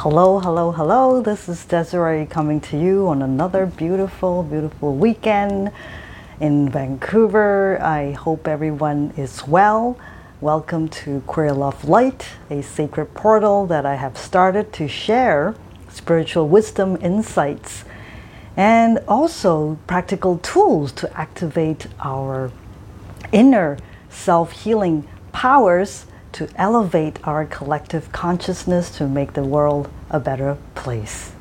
Hello, hello, hello. This is Desiree coming to you on another beautiful, beautiful weekend in Vancouver. I hope everyone is well. Welcome to Queer Love Light, a sacred portal that I have started to share spiritual wisdom insights and also practical tools to activate our inner self healing powers to elevate our collective consciousness to make the world a better place.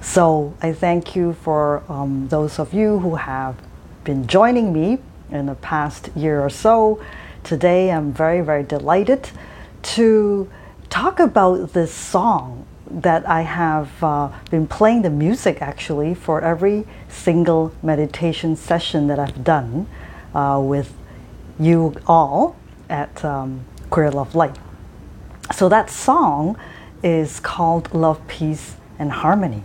So, I thank you for um, those of you who have been joining me in the past year or so. Today, I'm very, very delighted to talk about this song that I have uh, been playing the music actually for every single meditation session that I've done uh, with you all at um, Queer Love Light. So that song is called Love, Peace, and Harmony.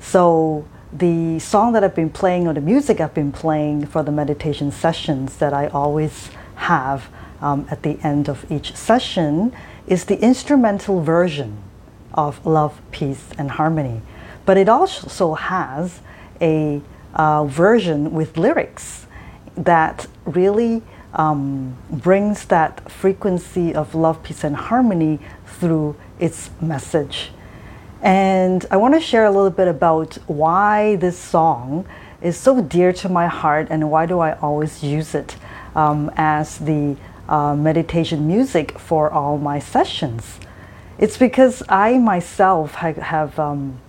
So the song that I've been playing or the music I've been playing for the meditation sessions that I always have um, at the end of each session is the instrumental version of Love, Peace, and Harmony. But it also has a uh, version with lyrics that really um, brings that frequency of love, peace, and harmony through its message. And I want to share a little bit about why this song is so dear to my heart and why do I always use it um, as the uh, meditation music for all my sessions. It's because I myself ha- have um,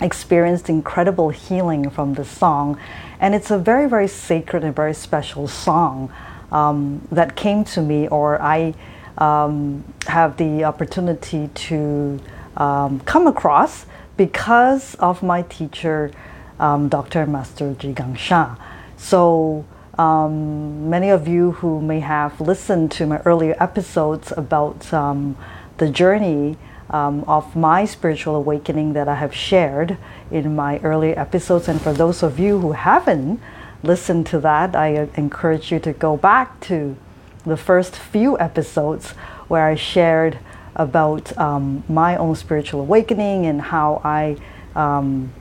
experienced incredible healing from this song, and it's a very, very sacred and very special song um, that came to me, or I um, have the opportunity to um, come across because of my teacher, um, Dr. Master Zhi Gang Sha. So, um, many of you who may have listened to my earlier episodes about the journey um, of my spiritual awakening that I have shared in my earlier episodes, and for those of you who haven't, listen to that, I encourage you to go back to the first few episodes where I shared about um, my own spiritual awakening and how I um,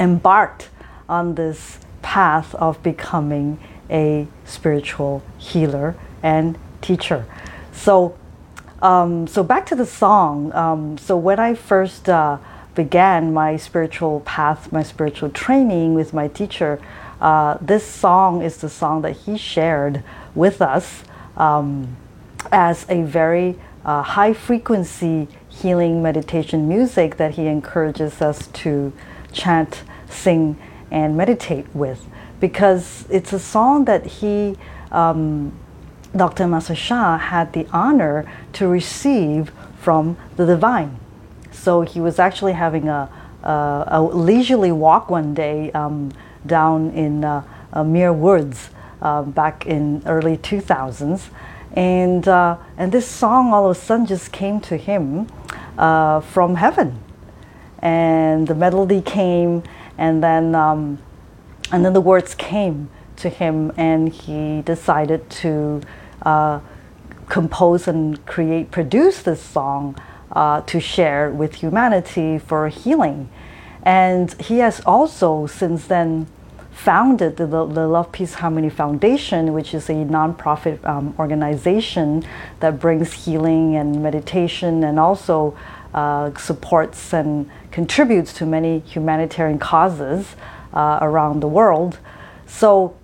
embarked on this path of becoming a spiritual healer and teacher. So, um, so back to the song. Um, so when I first uh, began my spiritual path, my spiritual training with my teacher, uh, this song is the song that he shared with us um, as a very uh, high frequency healing meditation music that he encourages us to chant, sing, and meditate with. Because it's a song that he, um, Dr. Master Sha, had the honor to receive from the divine. So he was actually having a, a, a leisurely walk one day. Um, down in uh, uh, Muir Woods uh, back in early 2000s. And, uh, and this song all of a sudden just came to him uh, from heaven. And the melody came, and then, um, and then the words came to him, and he decided to uh, compose and create, produce this song to share with humanity for healing. And he has also since then founded the, the Love Peace Harmony Foundation, which is a nonprofit um, organization that brings healing and meditation and also uh, supports and contributes to many humanitarian causes uh, around the world. So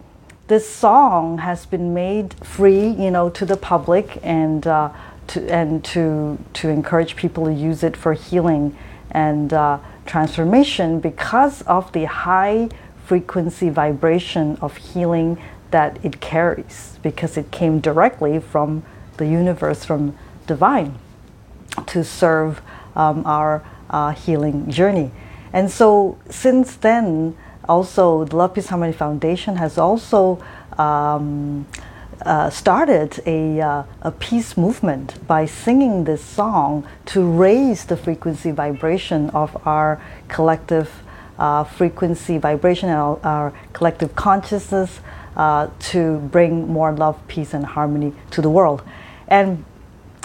this song has been made free, you know, to the public and uh, to and to to encourage people to use it for healing and uh, transformation because of the high frequency vibration of healing that it carries because it came directly from the universe, from divine, to serve um, our uh, healing journey. And so, since then, also the Love Peace Harmony Foundation has also um, uh, started a, uh, a peace movement by singing this song to raise the frequency vibration of our collective uh, frequency vibration and our, our collective consciousness uh, to bring more love, peace, and harmony to the world. And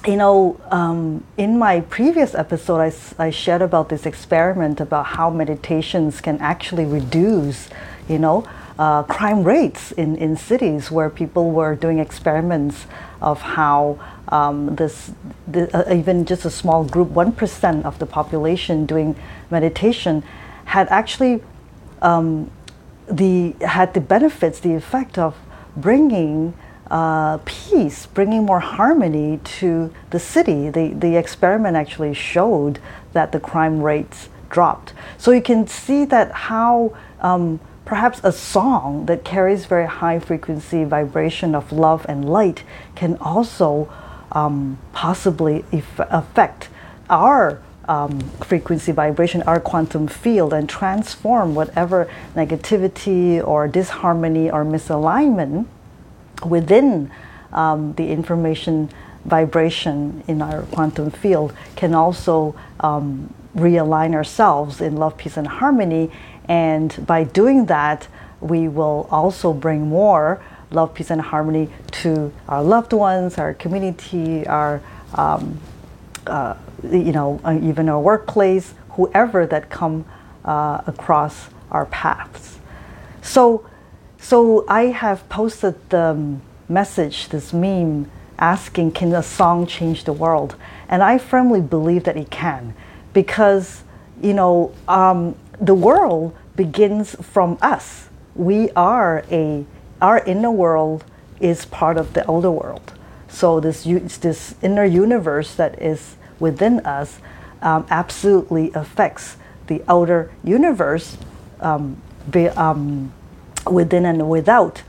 you know, um, in my previous episode, I, I shared about this experiment about how meditations can actually reduce, you know, uh, crime rates in, in cities where people were doing experiments of how um, this, uh, even just a small group, 1% of the population doing meditation had actually um, the, had the benefits, the effect of bringing uh, peace, bringing more harmony to the city. The, the experiment actually showed that the crime rates dropped. So you can see that how um, perhaps a song that carries very high frequency vibration of love and light can also um, possibly affect our um, frequency vibration, our quantum field, and transform whatever negativity or disharmony or misalignment within um, the information vibration in our quantum field can also um, realign ourselves in love, peace, and harmony. And by doing that, we will also bring more love, peace, and harmony to our loved ones, our community, our um, uh, you know, uh, even our workplace, whoever that come uh, across our paths. So, so I have posted the message, this meme, asking, "Can a song change the world?" And I firmly believe that it can, because you know, um, the world begins from us. We are a our inner world is part of the outer world. So this this inner universe that is within us um, absolutely affects the outer universe um, be, um, within and without.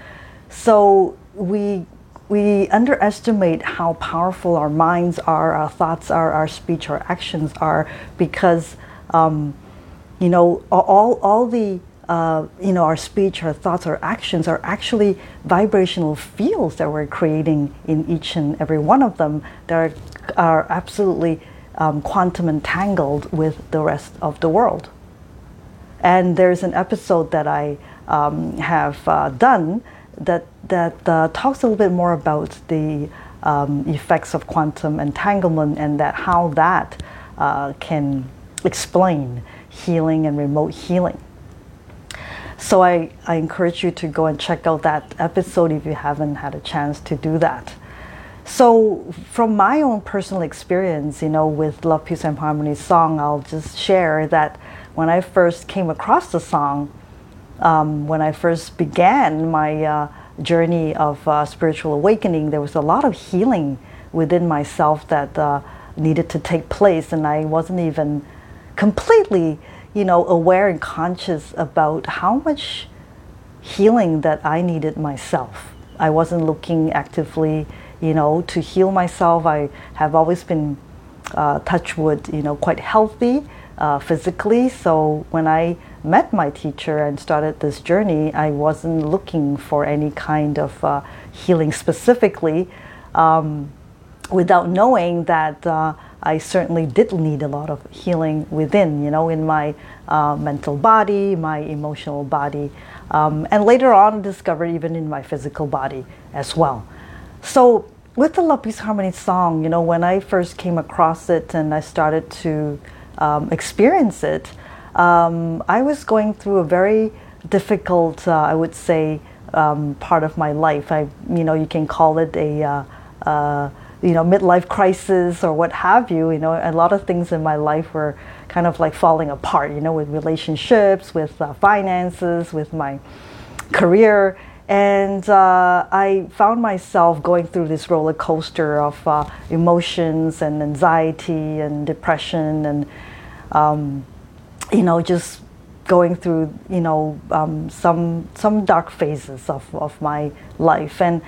So we we underestimate how powerful our minds are, our thoughts are, our speech, our actions are, because um, you know all all the uh, you know, our speech, our thoughts, our actions are actually vibrational fields that we're creating in each and every one of them that are, are absolutely um, quantum entangled with the rest of the world. And there's an episode that I um, have uh, done that, that uh, talks a little bit more about the um, effects of quantum entanglement and that how that uh, can explain healing and remote healing. So I, I encourage you to go and check out that episode if you haven't had a chance to do that. So from my own personal experience, you know, with Love, Peace and Harmony song, I'll just share that when I first came across the song, um, when I first began my uh, journey of uh, spiritual awakening, there was a lot of healing within myself that uh, needed to take place, and I wasn't even completely you know, aware and conscious about how much healing that I needed myself. I wasn't looking actively, you know, to heal myself. I have always been, uh, touch wood, you know, quite healthy uh, physically. So when I met my teacher and started this journey, I wasn't looking for any kind of uh, healing specifically, um, without knowing that uh, I certainly did need a lot of healing within, you know, in my uh, mental body, my emotional body, um, and later on discovered even in my physical body as well. So with the Love Peace Harmony song, you know, when I first came across it and I started to um, experience it, um, I was going through a very difficult, uh, I would say, um, part of my life. I, you know, you can call it a uh, uh, you know midlife crisis or what have you you know a lot of things in my life were kind of like falling apart you know with relationships with uh, finances with my career. And uh, I found myself going through this roller coaster of uh, emotions and anxiety and depression and um, you know just going through you know um, some some dark phases of, of my life. And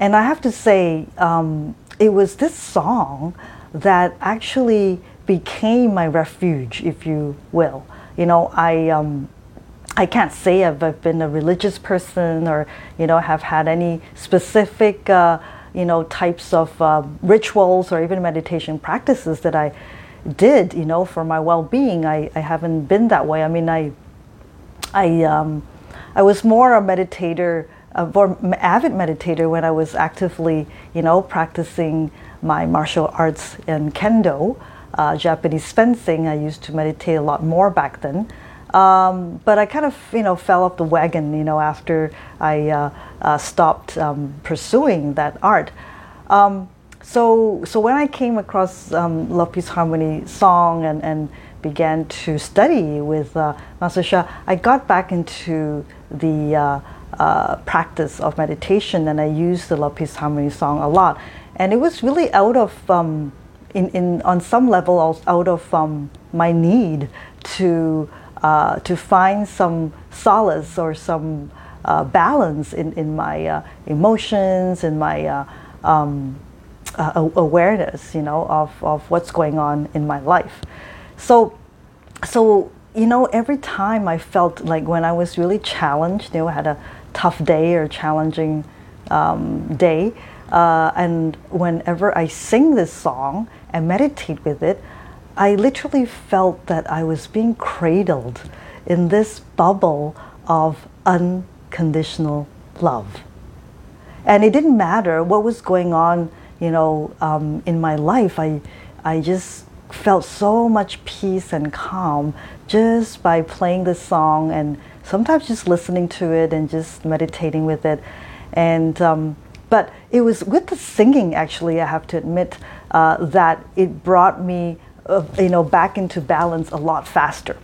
and I have to say um, it was this song that actually became my refuge, if you will. You know, I um, I can't say I've, I've, been a religious person or you know have had any specific uh, you know types of uh, rituals or even meditation practices that I did you know for my well-being. I, I haven't been that way. I mean, I I um, I was more a meditator a avid meditator when I was actively, you know, practicing my martial arts and kendo, uh, Japanese fencing. I used to meditate a lot more back then. Um, but I kind of, you know, fell off the wagon, you know, after I uh, uh, stopped um, pursuing that art. Um, so, so when I came across um, Love, Peace, Harmony song and, and began to study with uh, Master Sha, I got back into the uh, uh, practice of meditation and I used the Peace, Harmony song a lot. And it was really out of, um, in, in, on some level, out of um, my need to, uh, to find some solace or some uh, balance in, in my uh, emotions, in my uh, um, awareness, you know, of, of what's going on in my life. So, so you know, every time I felt like when I was really challenged, you know, I had a tough day or challenging um, day, uh, and whenever I sing this song and meditate with it, I literally felt that I was being cradled in this bubble of unconditional love. And it didn't matter what was going on, you know, um, in my life. I, I just felt so much peace and calm just by playing the song and sometimes just listening to it and just meditating with it. And um, but it was with the singing, actually, I have to admit uh, that it brought me, uh, you know, back into balance a lot faster.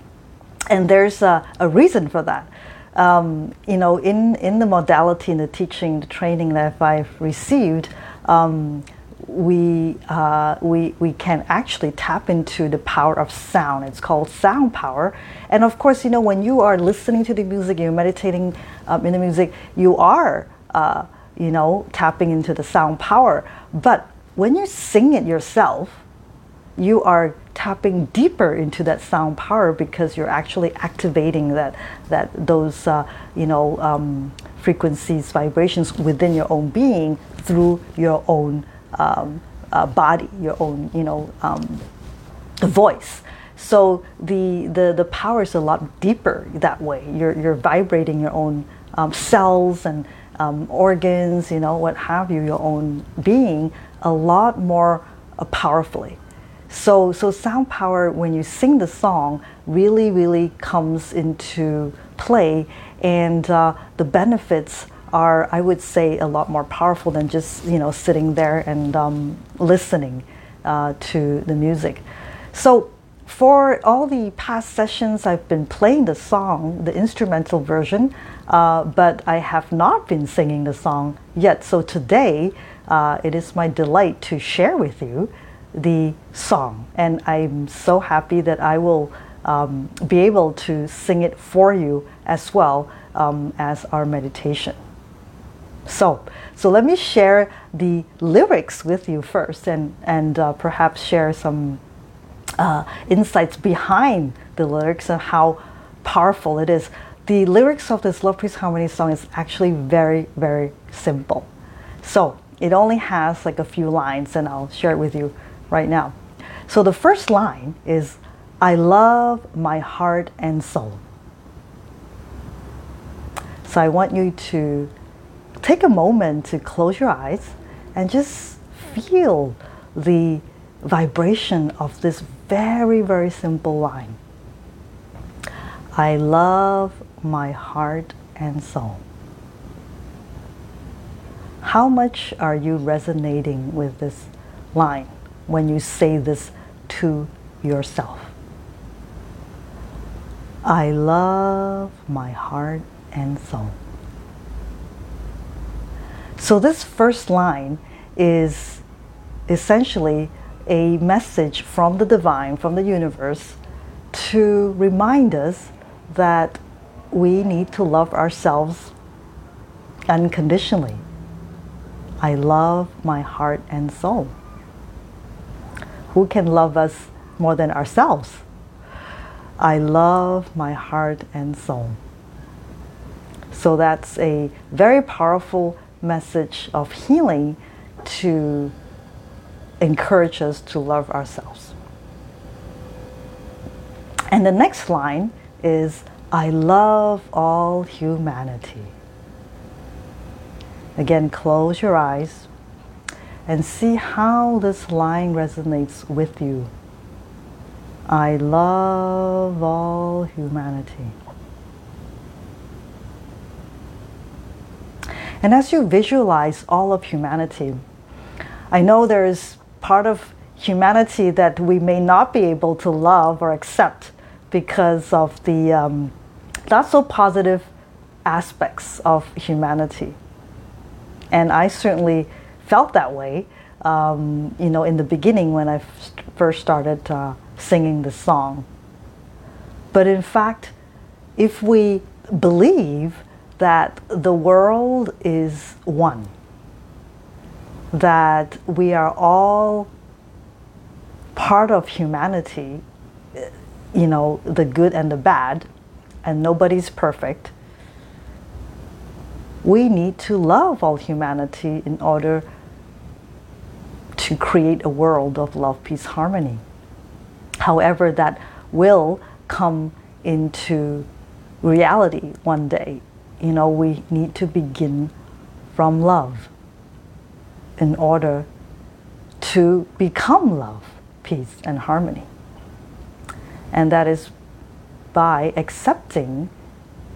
And there's a, a reason for that. Um, you know, in, in the modality, in the teaching, the training that I've received, um, we, uh, we, we can actually tap into the power of sound. It's called sound power. And of course, you know, when you are listening to the music, you're meditating um, in the music, you are, uh, you know, tapping into the sound power. But when you sing it yourself, you are tapping deeper into that sound power because you're actually activating that, that those, uh, you know, um, frequencies, vibrations within your own being through your own um, uh, body, your own, you know, um, voice. So the, the, the power is a lot deeper that way. You're, you're vibrating your own um, cells and um, organs, you know, what have you, your own being a lot more uh, powerfully. So, so sound power, when you sing the song, really, really comes into play, and uh, the benefits are, I would say, a lot more powerful than just you know sitting there and um, listening uh, to the music. So for all the past sessions, I've been playing the song, the instrumental version, uh, but I have not been singing the song yet. So today, uh, it is my delight to share with you the song, and I'm so happy that I will um, be able to sing it for you as well um, as our meditation. So, so let me share the lyrics with you first and, and uh, perhaps share some uh, insights behind the lyrics and how powerful it is. The lyrics of this Love Peace Harmony song is actually very, very simple. So it only has like a few lines, and I'll share it with you right now. So the first line is I love my heart and soul. So I want you to take a moment to close your eyes and just feel the vibration of this very, very simple line. I love my heart and soul. How much are you resonating with this line when you say this to yourself? I love my heart and soul. So, this first line is essentially a message from the divine, from the universe, to remind us that we need to love ourselves unconditionally. I love my heart and soul. Who can love us more than ourselves? I love my heart and soul. So that's a very powerful message of healing to encourage us to love ourselves. And the next line is I love all humanity. Again, close your eyes and see how this line resonates with you. I love all humanity. And as you visualize all of humanity, I know there is part of humanity that we may not be able to love or accept because of the um, not so positive aspects of humanity. And I certainly felt that way, um, you know, in the beginning when I first started uh, singing the song. But in fact, if we believe that the world is one, that we are all part of humanity, you know, the good and the bad, and nobody's perfect, we need to love all humanity in order to create a world of love, peace, harmony. However, that will come into reality one day. You know, we need to begin from love in order to become love, peace, and harmony. And that is by accepting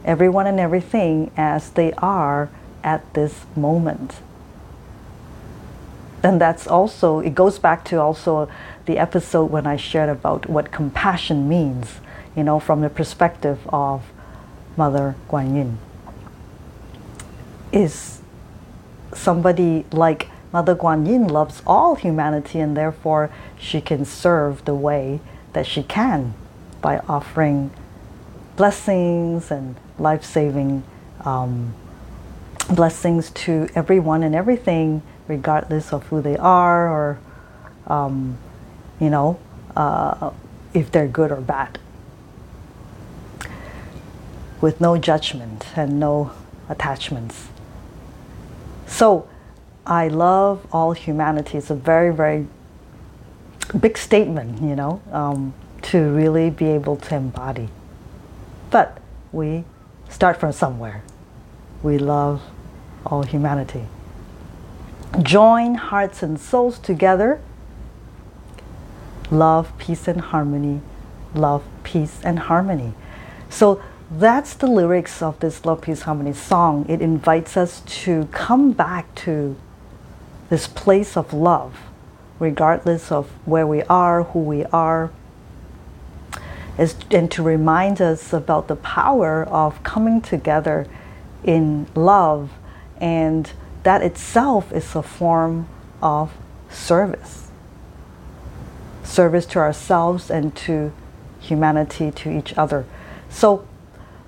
everyone and everything as they are at this moment. And that's also, it goes back to also the episode when I shared about what compassion means, you know, from the perspective of Mother Guan Yin. Is somebody like Mother Guan Yin loves all humanity and therefore she can serve the way that she can by offering blessings and life saving um, blessings to everyone and everything, regardless of who they are or, um, you know, uh, if they're good or bad. With no judgment and no attachments. So, I love all humanity. It's a very, very big statement, you know, um, to really be able to embody. But we start from somewhere. We love all humanity. Join hearts and souls together. Love, peace, and harmony. Love, peace, and harmony. So that's the lyrics of this Love, Peace, Harmony song. It invites us to come back to this place of love, regardless of where we are, who we are, and to remind us about the power of coming together in love, and that itself is a form of service. Service to ourselves and to humanity, to each other. So,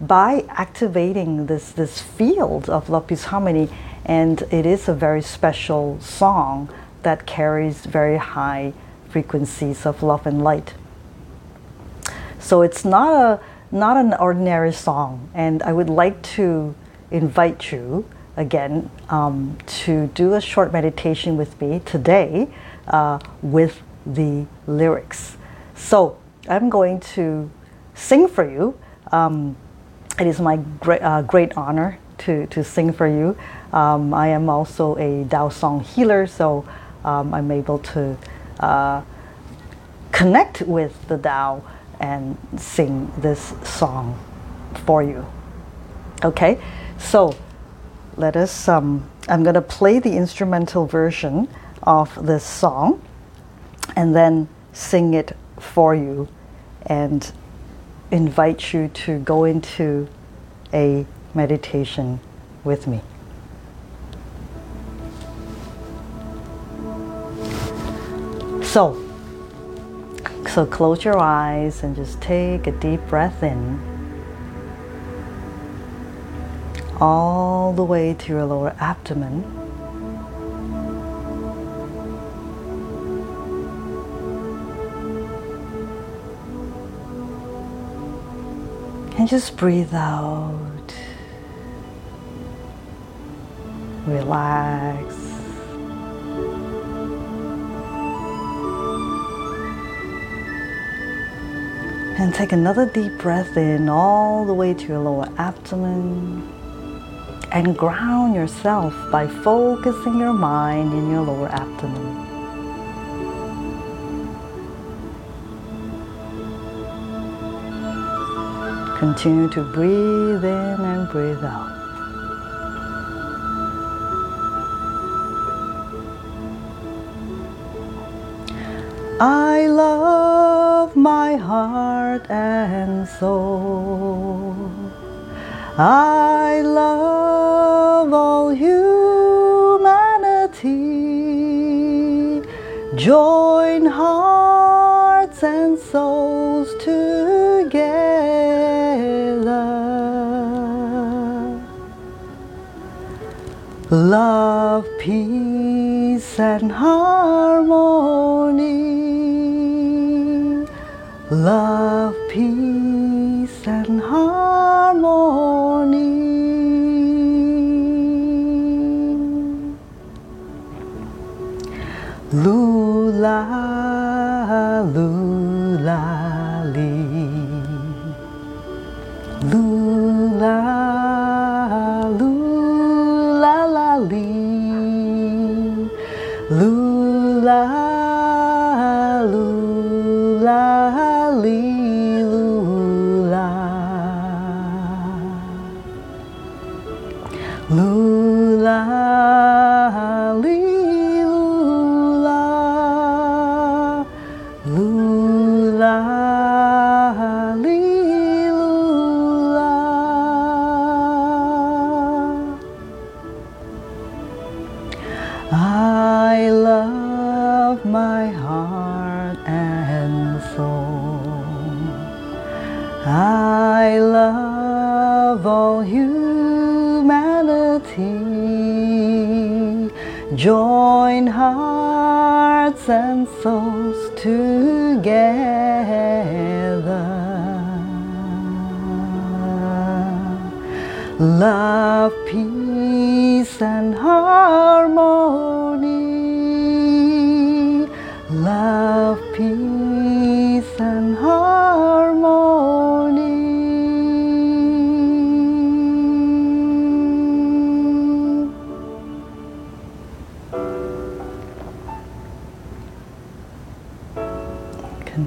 by activating this, this field of love, peace, harmony, and it is a very special song that carries very high frequencies of love and light. So it's not a not an ordinary song, and I would like to invite you again um, to do a short meditation with me today uh, with the lyrics. So I'm going to sing for you. Um, it is my great, uh, great honor to, to sing for you. Um, I am also a Dao song healer, so um, I'm able to uh, connect with the Dao and sing this song for you. Okay, so let us. Um, I'm going to play the instrumental version of this song and then sing it for you and invite you to go into a meditation with me. So, so close your eyes and just take a deep breath in. All the way to your lower abdomen. And just breathe out. Relax. And take another deep breath in all the way to your lower abdomen. and ground yourself by focusing your mind in your lower abdomen. Continue to breathe in and breathe out. I love my heart and soul. I love all humanity. Join hearts and souls Love, peace, and harmony. Love, peace, and harmony. Lula,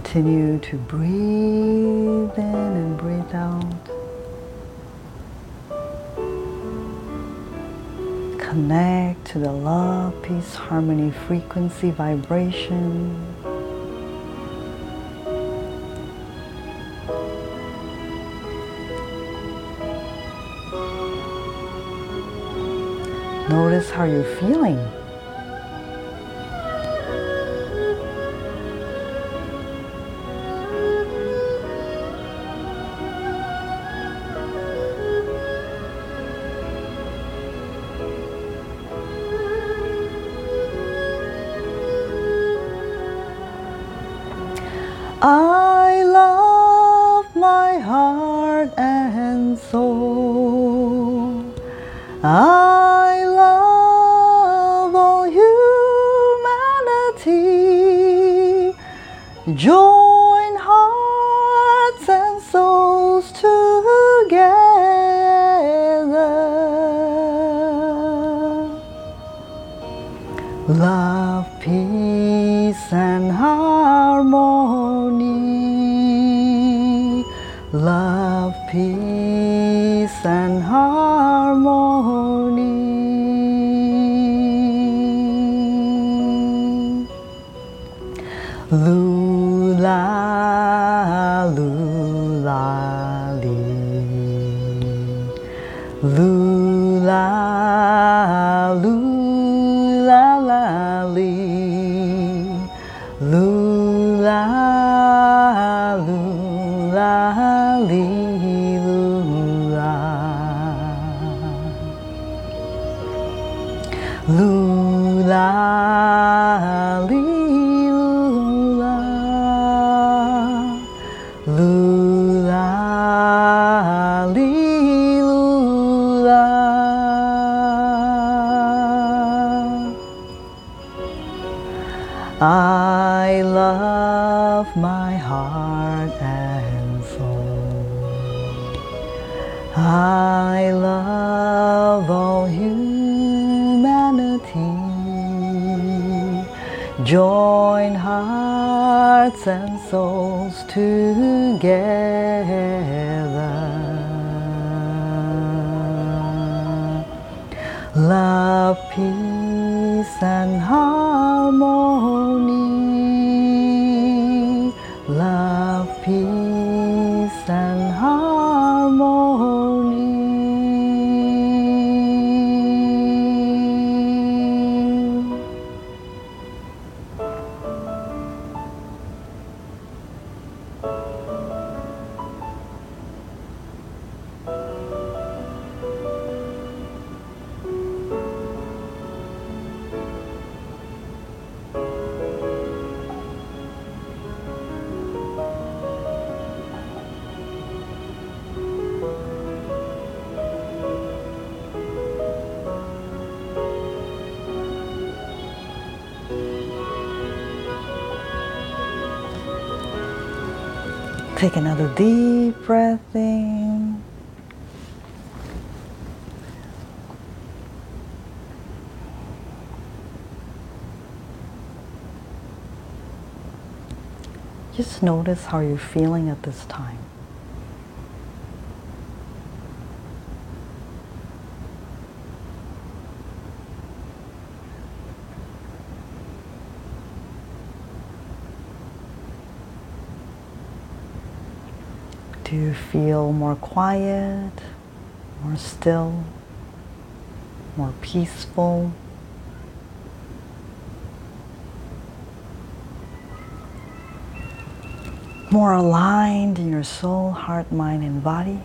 Continue to breathe in and breathe out. Connect to the love, peace, harmony, frequency, vibration. Notice how you're feeling. I love all humanity. Join Lula, lula, lee, Join hearts and souls together. Love, peace, and harmony. Just notice how you're feeling at this time. Do you feel more quiet, more still, more peaceful? More aligned in your soul, heart, mind, and body?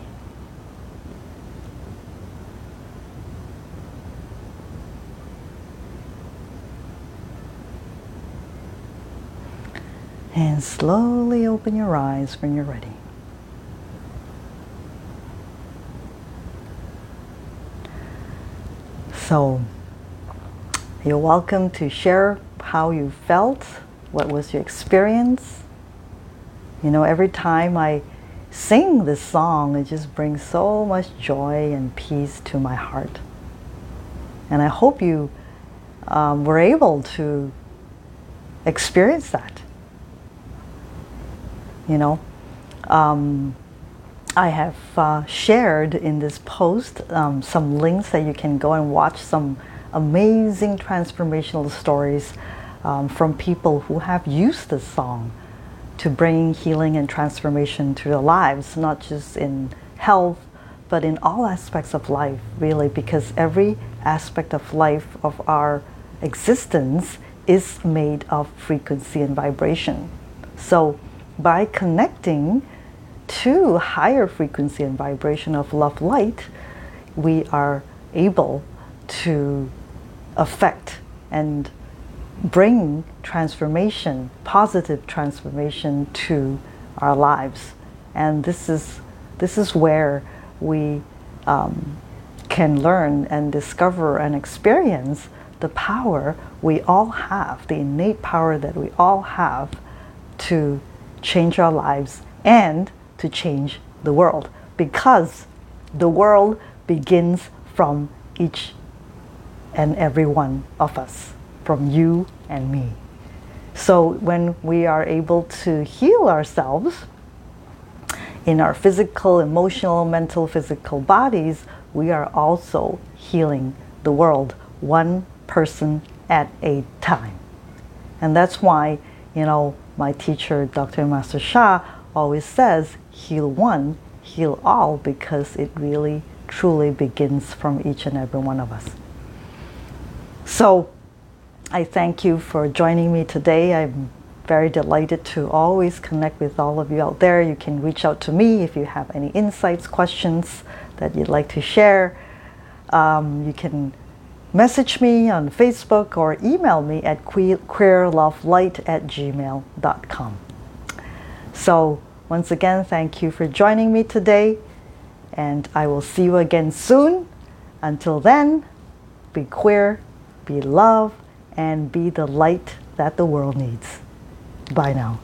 And slowly open your eyes when you're ready. So, you're welcome to share how you felt, what was your experience. You know, every time I sing this song, it just brings so much joy and peace to my heart. And I hope you um, were able to experience that. You know, um, I have uh, shared in this post um, some links that you can go and watch some amazing transformational stories um, from people who have used this song to bring healing and transformation to their lives, not just in health, but in all aspects of life, really, because every aspect of life, of our existence, is made of frequency and vibration. So, by connecting to higher frequency and vibration of love light, we are able to affect and bring transformation, positive transformation to our lives. And this is, this is where we um, can learn and discover and experience the power we all have, the innate power that we all have to change our lives and to change the world because the world begins from each and every one of us, from you and me. So when we are able to heal ourselves in our physical, emotional, mental, physical bodies, we are also healing the world one person at a time. And that's why, you know, my teacher, Dr. Master Sha, always says, heal one, heal all, because it really, truly begins from each and every one of us. So, I thank you for joining me today. I'm very delighted to always connect with all of you out there. You can reach out to me if you have any insights, questions that you'd like to share. Um, you can message me on Facebook or email me at que- queerlovelight at gmail.com. So, once again, thank you for joining me today, and I will see you again soon. Until then, be queer, be love, and be the light that the world needs. Bye now.